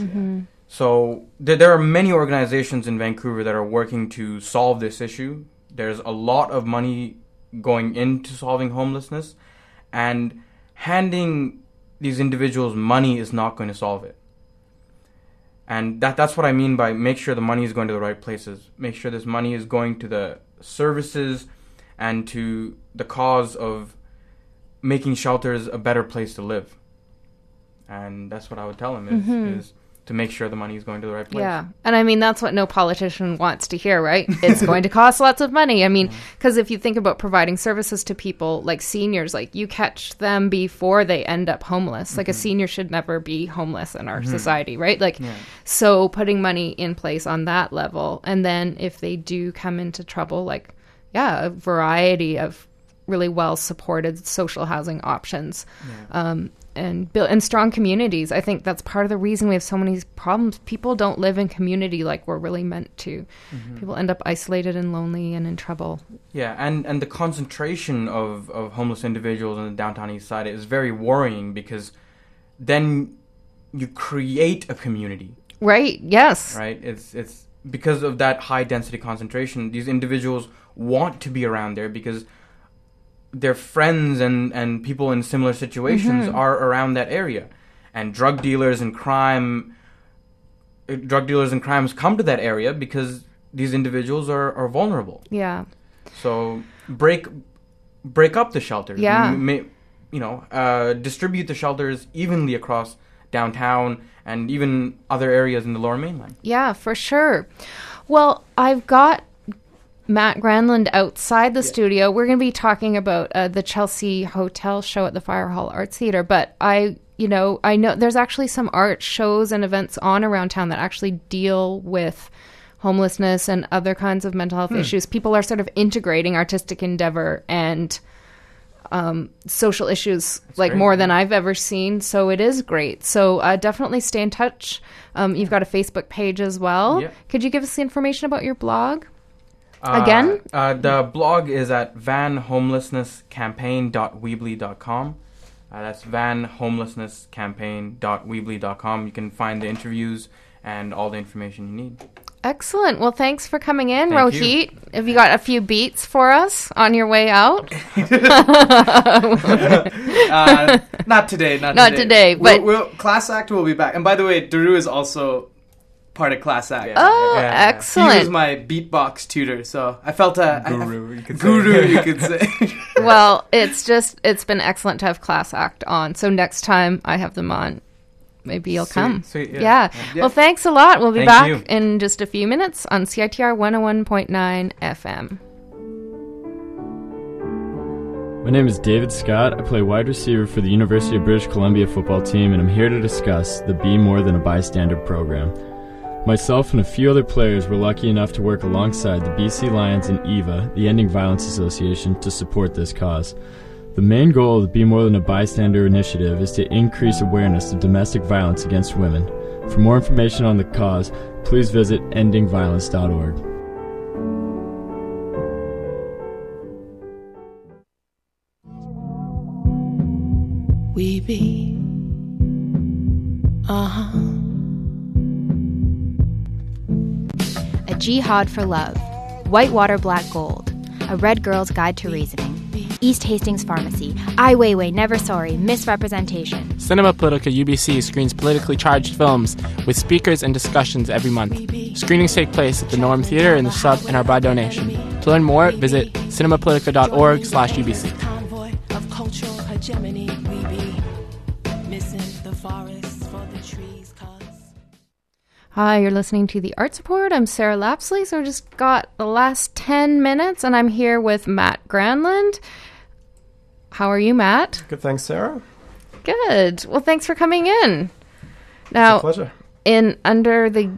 So there, there are many organizations in Vancouver that are working to solve this issue. There's a lot of money going into solving homelessness, and handing these individuals money is not going to solve it. And that that's what I mean by make sure the money is going to the right places. Make sure this money is going to the services and to the cause of making shelters a better place to live. And that's what I would tell him is, Mhm. is to make sure the money is going to the right place. Yeah. And I mean, that's what no politician wants to hear, right? It's going to cost lots of money. I mean, mm-hmm. because if you think about providing services to people like seniors, like you catch them before they end up homeless. Like a mm-hmm. senior should never be homeless in our mm-hmm. society, right? Like, Yeah. so putting money in place on that level. And then if they do come into trouble, like, yeah, a variety of really well supported social housing options. Um, and build and strong communities. I think that's part of the reason we have so many problems. People don't live in community like we're really meant to. Mm-hmm. People end up isolated and lonely and in trouble. Yeah, and, and the concentration of, of homeless individuals in the downtown east side is very worrying because then you create a community, Right? Yes. right? It's it's because of that high density concentration, these individuals want to be around there because their friends and, and people in similar situations are around that area. And drug dealers and crime drug dealers and crimes come to that area because these individuals are, are vulnerable. Yeah. So break break up the shelters. Yeah. You know, uh, distribute the shelters evenly across downtown and even other areas in the Lower Mainland. Yeah, for sure. Well, I've got Matt Granlund outside the studio. We're going to be talking about uh, the Chelsea Hotel show at the Fire Hall Arts Theater, but I, you know, I know there's actually some art shows and events on around town that actually deal with homelessness and other kinds of mental health issues. People are sort of integrating artistic endeavor and um, social issues like great. more than I've ever seen. So it is great. So uh, definitely stay in touch. Um, you've got a Facebook page as well. Yeah. Could you give us the information about your blog? Again? Uh, uh, the blog is at vanhomelessnesscampaign.weebly.com. Uh, that's vanhomelessnesscampaign.weebly.com. You can find the interviews and all the information you need. Excellent. Well, thanks for coming in, Thank you. Rohit. Have you got a few beats for us on your way out? <laughs> uh, not today. Not, Not today, We'll- but- we'll, class act will be back. And by the way, Daru is also part of class act. Oh, Yeah. He was my beatbox tutor, so I felt a Guru, you could say. guru, you could say. <laughs> well, it's just it's been excellent to have Class Act on. So next time I have them on, maybe you'll Sweet, come. sweet, yeah. yeah. Yeah. Well, thanks a lot. We'll be Thank back you. in just a few minutes on CITR 101.9 FM. My name is David Scott. I play wide receiver for the University of British Columbia football team, and I'm here to discuss the Be More Than a Bystander program. Myself and a few other players were lucky enough to work alongside the BC Lions and EVA, the Ending Violence Association, to support this cause. The main goal of the Be More Than a Bystander initiative is to increase awareness of domestic violence against women. For more information on the cause, please visit endingviolence.org. We be. Uh huh. Jihad for Love, Whitewater Black Gold, A Red Girl's Guide to Reasoning, East Hastings Pharmacy, Ai Weiwei, Never Sorry, Misrepresentation. Cinema Politica UBC screens politically charged films with speakers and discussions every month. Screenings take place at the Norm Theater in the sub and are by donation. To learn more, visit cinemapolitica.org slash UBC. Hi, you're listening to the Arts Report. I'm Sarah Lapsley. So, I just got the last 10 minutes, and I'm here with Matt Granlund. How are you, Matt? Good, thanks, Sarah. Good. Well, thanks for coming in. Now, pleasure. in under the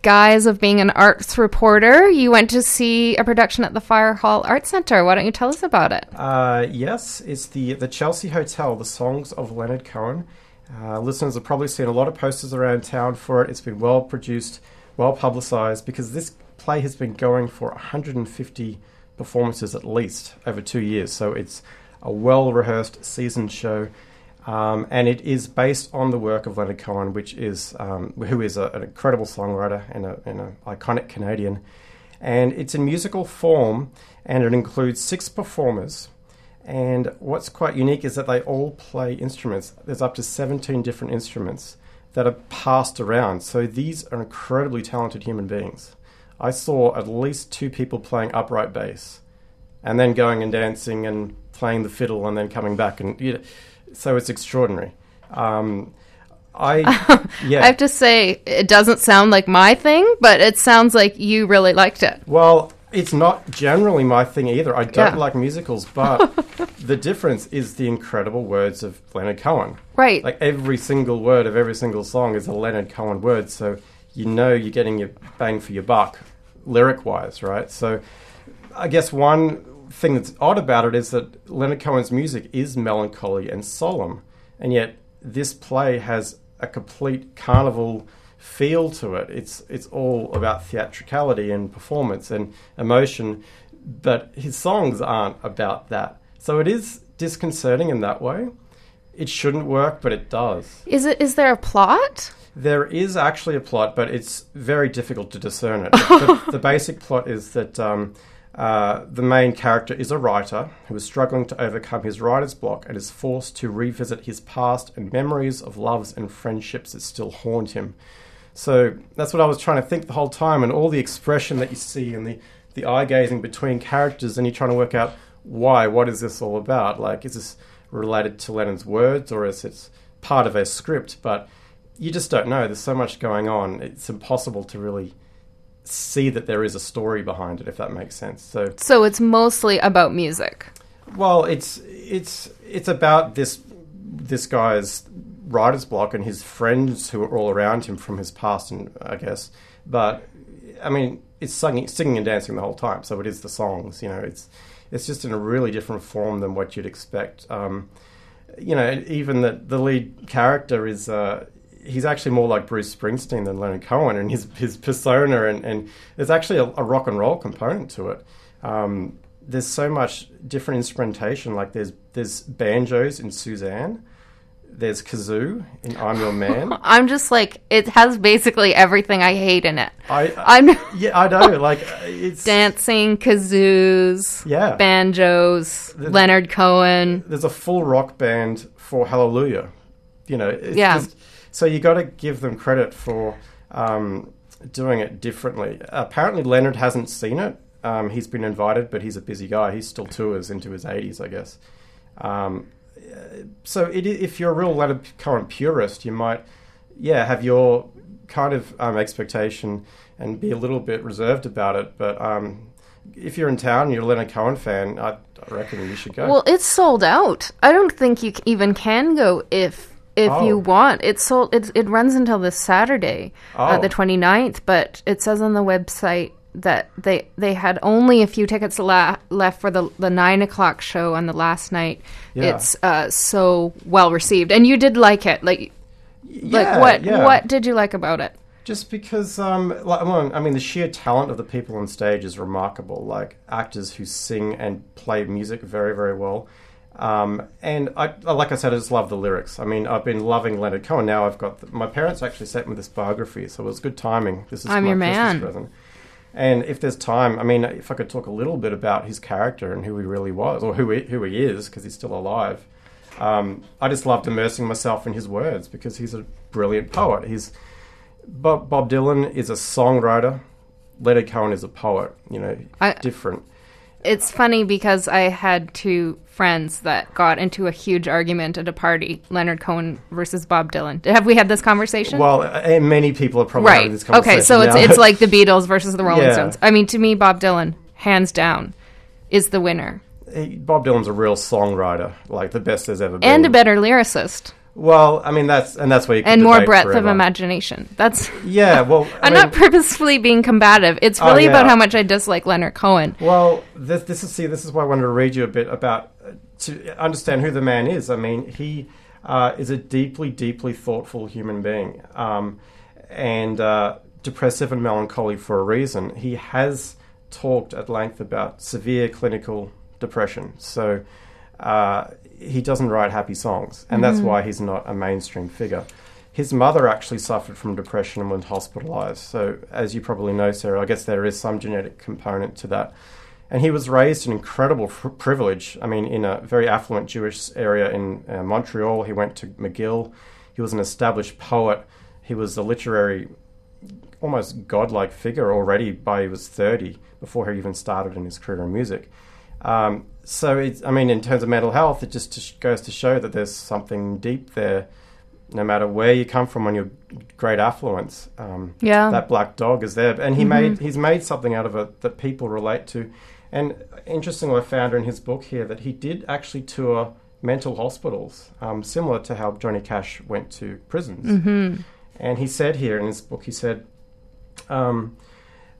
guise of being an arts reporter, you went to see a production at the Fire Hall Art Center. Why don't you tell us about it? Uh, yes, it's the the Chelsea Hotel, the songs of Leonard Cohen. Uh, listeners have probably seen a lot of posters around town for it. It's been well produced, well publicised, because this play has been going for 150 performances at least over two years. So it's a well rehearsed, seasoned show. Um, and it is based on the work of Leonard Cohen, which is um, who is a, an incredible songwriter and an iconic Canadian. And it's in musical form, and it includes six performers. And what's quite unique is that they all play instruments. There's up to 17 different instruments that are passed around. So these are incredibly talented human beings. I saw at least two people playing upright bass and then going and dancing and playing the fiddle and then coming back. And you know, so it's extraordinary. Um, I, <laughs> yeah. I have to say, it doesn't sound like my thing, but it sounds like you really liked it. Well, it's not generally my thing either. I don't Yeah. like musicals, but <laughs> the difference is the incredible words of Leonard Cohen. Right. Like every single word of every single song is a Leonard Cohen word, so you know you're getting your bang for your buck, lyric wise, right? So I guess one thing that's odd about it is that Leonard Cohen's music is melancholy and solemn, and yet this play has a complete carnival feel to it. It's it's all about theatricality and performance and emotion, but his songs aren't about that. So it is disconcerting in that way. It shouldn't work, but it does. Is it? Is there a plot? There is actually a plot, but it's very difficult to discern it. <laughs> the, the basic plot is that um, uh, the main character is a writer who is struggling to overcome his writer's block and is forced to revisit his past and memories of loves and friendships that still haunt him. So that's what I was trying to think the whole time, and all the expression that you see and the, the eye gazing between characters, and you're trying to work out why, what is this all about? Like, is this related to Lennon's words or is it part of a script? But you just don't know. There's so much going on. It's impossible to really see that there is a story behind it, if that makes sense. So, So it's mostly about music. well, it's it's it's about this this guy's writer's block and his friends who are all around him from his past, and I guess. But I mean, it's singing, singing and dancing the whole time. So it is the songs. You know, it's it's just in a really different form than what you'd expect. Um, you know, even the the lead character is. Uh, He's actually more like Bruce Springsteen than Leonard Cohen, and his his persona, and, and there's actually a, a rock and roll component to it. Um, there's so much different instrumentation. Like there's there's banjos in Suzanne, there's kazoo in I'm Your Man. <laughs> I'm just like it has basically everything I hate in it. I, I'm yeah, I know. Like <laughs> it's dancing, kazoos, Yeah. banjos, The- Leonard Cohen. there's a full rock band for Hallelujah. You know, it's Yeah. just- so you got to give them credit for um, doing it differently. Apparently, Leonard hasn't seen it. Um, he's been invited, but he's a busy guy. He still tours into his 80s, I guess. Um, so it, if you're a real Leonard Cohen purist, you might, yeah, have your kind of um, expectation and be a little bit reserved about it. But um, if you're in town and you're a Leonard Cohen fan, I, I reckon you should go. Well, it's sold out. I don't think you even can go if if Oh. you want. It's sold. It's, it runs until this Saturday, uh, Oh. the 29th. But it says on the website that they they had only a few tickets la- left for the the nine o'clock show on the last night. Yeah. It's uh, so well received, and you did like it. Like Like what yeah. what did you like about it? Just because, um, like, well, I mean, the sheer talent of the people on stage is remarkable. Like actors who sing and play music very, very well. Um, and I, like I said, I just love the lyrics. I mean, I've been loving Leonard Cohen. Now I've got the, my parents actually sent me this biography, so it was good timing. This is I'm my your Christmas man. present. And if there's time, I mean, if I could talk a little bit about his character and who he really was, or who he, who he is, because he's still alive. Um, I just loved immersing myself in his words because he's a brilliant poet. He's Bob, Bob Dylan is a songwriter. Leonard Cohen is a poet. You know, I- different. It's funny because I had two friends that got into a huge argument at a party, Leonard Cohen versus Bob Dylan. Have we had this conversation? Well, and many people are probably right. this conversation. Okay, so it's it's like the Beatles versus the Rolling Yeah. Stones. I mean, to me, Bob Dylan, hands down, is the winner He- Bob Dylan's a real songwriter, like the best there's ever been. and a better lyricist Well, I mean that's and that's where you can and more breadth of imagination. That's Yeah, <laughs> well, I I'm mean- not purposefully being combative. It's Oh, really about yeah. how much I dislike Leonard Cohen. Well, this, this is see, this is why I wanted to read you a bit about uh, to understand who the man is. I mean, he uh, is a deeply, deeply thoughtful human being, um, and uh, depressive and melancholy for a reason. He has talked at length about severe clinical depression, so uh, he doesn't write happy songs, and that's Mhm. why he's not a mainstream figure. His mother actually suffered from depression and was hospitalized. So, as you probably know, Sarah, I guess there is some genetic component to that. And he was raised in incredible fr- privilege. I mean, in a very affluent Jewish area in uh, Montreal. He went to McGill. He was an established poet. He was a literary, almost godlike figure already by he was 30, before he even started in his career in music. Um, so, it's, I mean, in terms of mental health, it just goes to show that there's something deep there, no matter where you come from on your great affluence. Um, Yeah. That black dog is there. And he Mhm. made he's made something out of it that people relate to. And interestingly, I found in his book here that he did actually tour mental hospitals, um, similar to how Johnny Cash went to prisons. Mhm. And he said here in his book, he said, um,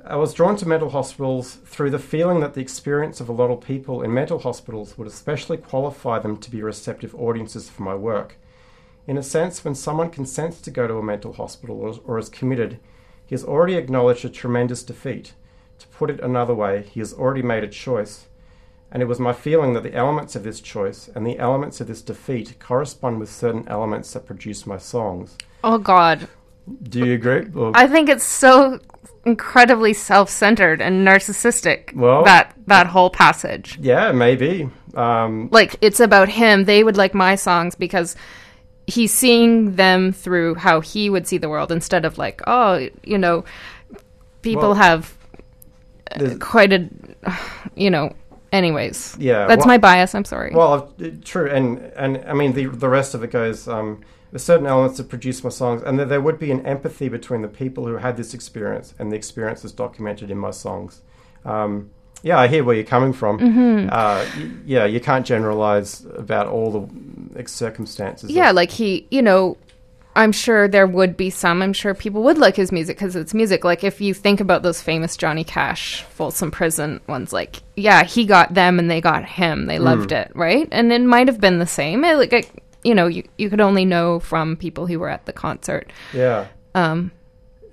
I was drawn to mental hospitals through the feeling that the experience of a lot of people in mental hospitals would especially qualify them to be receptive audiences for my work. In a sense, when someone consents to go to a mental hospital or, or is committed, he has already acknowledged a tremendous defeat. To put it another way, he has already made a choice. And it was my feeling that the elements of this choice and the elements of this defeat correspond with certain elements that produce my songs. Oh God, Do you agree? Or- I think it's so incredibly self-centered and narcissistic. Well- that that whole passage. yeah, maybe. Um, like it's about him. They would like my songs because he's seeing them through how he would see the world instead of like, oh, you know, people Well, have uh, quite a, you know. Anyways, Yeah, that's well- my bias. I'm sorry. Well, true, and and I mean the the rest of it goes. Um, there's certain elements that produce my songs, and there, there would be an empathy between the people who had this experience and the experiences documented in my songs. Um, yeah, I hear where you're coming from. Mhm. Uh, yeah, you can't generalize about all the circumstances. of- yeah, like he, you know, I'm sure there would be some. I'm sure people would like his music because it's music. Like if you think about those famous Johnny Cash Folsom Prison ones, like yeah, he got them and they got him. They loved Mm. it, right? And it might have been the same. It, like I, you know, you you could only know from people who were at the concert. Yeah. Um.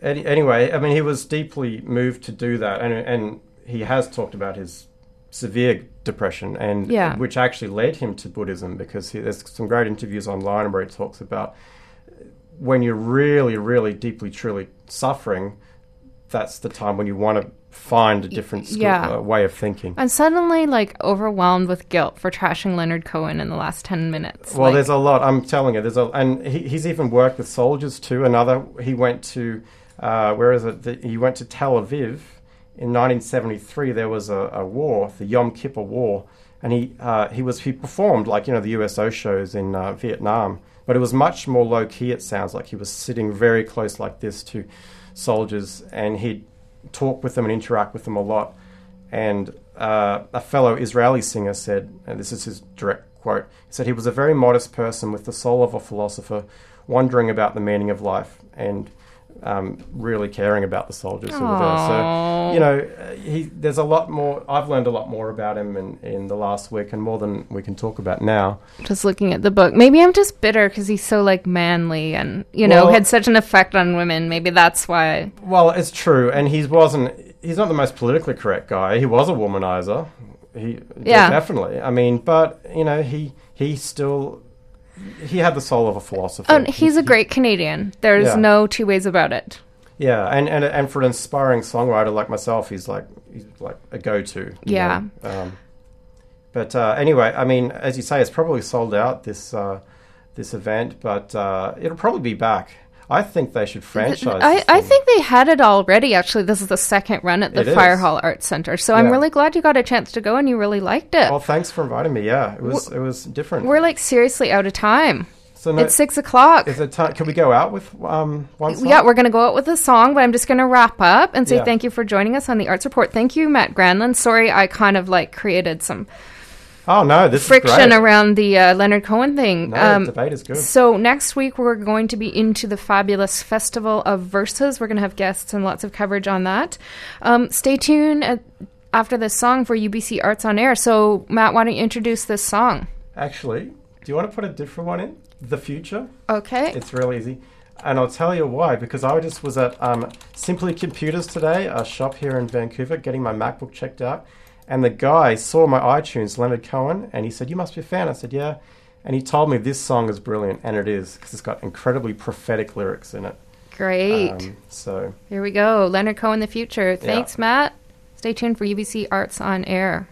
Any, anyway, I mean, he was deeply moved to do that, and and he has talked about his severe depression, and Yeah. which actually led him to Buddhism, because he, there's some great interviews online where he talks about when you're really, really deeply, truly suffering, that's the time when you want to find a different school, yeah. uh, way of thinking. I'm suddenly like overwhelmed with guilt for trashing Leonard Cohen in the last ten minutes. Well, Like, there's a lot. I'm telling you, there's a, and he, he's even worked with soldiers too. Another, he went to, uh, where is it? The, he went to Tel Aviv in 1973. There was a, a war, the Yom Kippur War, and he uh, he was he performed like you know the USO shows in uh, Vietnam, but it was much more low key. It sounds like he was sitting very close like this to soldiers, and he'd talk with them and interact with them a lot. And uh, a fellow Israeli singer said, and this is his direct quote, he said he was a very modest person with the soul of a philosopher, wondering about the meaning of life and um, really caring about the soldiers who were there. So, you know, he, there's a lot more. I've learned a lot more about him in, in the last week, and more than we can talk about now. Just looking at the book. Maybe I'm just bitter because he's so like manly and you know Well- had such an effect on women. Maybe that's why. Well, it's true, and he wasn't. He's not the most politically correct guy. He was a womanizer. He Yeah. definitely. I mean, but you know, he he still he had the soul of a philosopher. Oh, he's a great Canadian. There's Yeah. no two ways about it. Yeah, and, and and for an inspiring songwriter like myself, he's like he's like a go-to. Yeah. Um, but uh, anyway, I mean, as you say, it's probably sold out this uh, this event, but uh, it'll probably be back. I think they should franchise. I, this I think they had it already. Actually, this is the second run at the It is. Fire Hall Arts Center. So I'm really glad you got a chance to go and you really liked it. Well, thanks for inviting me. Yeah, it was it was different. We're like seriously out of time. So no- it's six o'clock. Is it time? Can we go out with um, one song? Yeah, we're going to go out with a song, but I'm just going to wrap up and say Yeah. thank you for joining us on the Arts Report. Thank you, Matt Granlund. Sorry, I kind of like created some Oh no, this is friction around the uh, Leonard Cohen thing. Um, No, debate is good. So next week we're going to be into the fabulous Festival of Verses. We're going to have guests and lots of coverage on that. Um, stay tuned at, after this song for UBC Arts on Air. So Matt, why don't you introduce this song? Actually, do you want to put a different one in? The future. Okay. It's real easy. And I'll tell you why, because I just was at um, Simply Computers today, a shop here in Vancouver, getting my MacBook checked out. And the guy saw my iTunes, Leonard Cohen, and he said, You must be a fan. I said, Yeah. And he told me this song is brilliant, and it is, because it's got incredibly prophetic lyrics in it. Great. Um, so, Here we go. Leonard Cohen, the future. Yeah. Thanks, Matt. Stay tuned for UBC Arts on Air.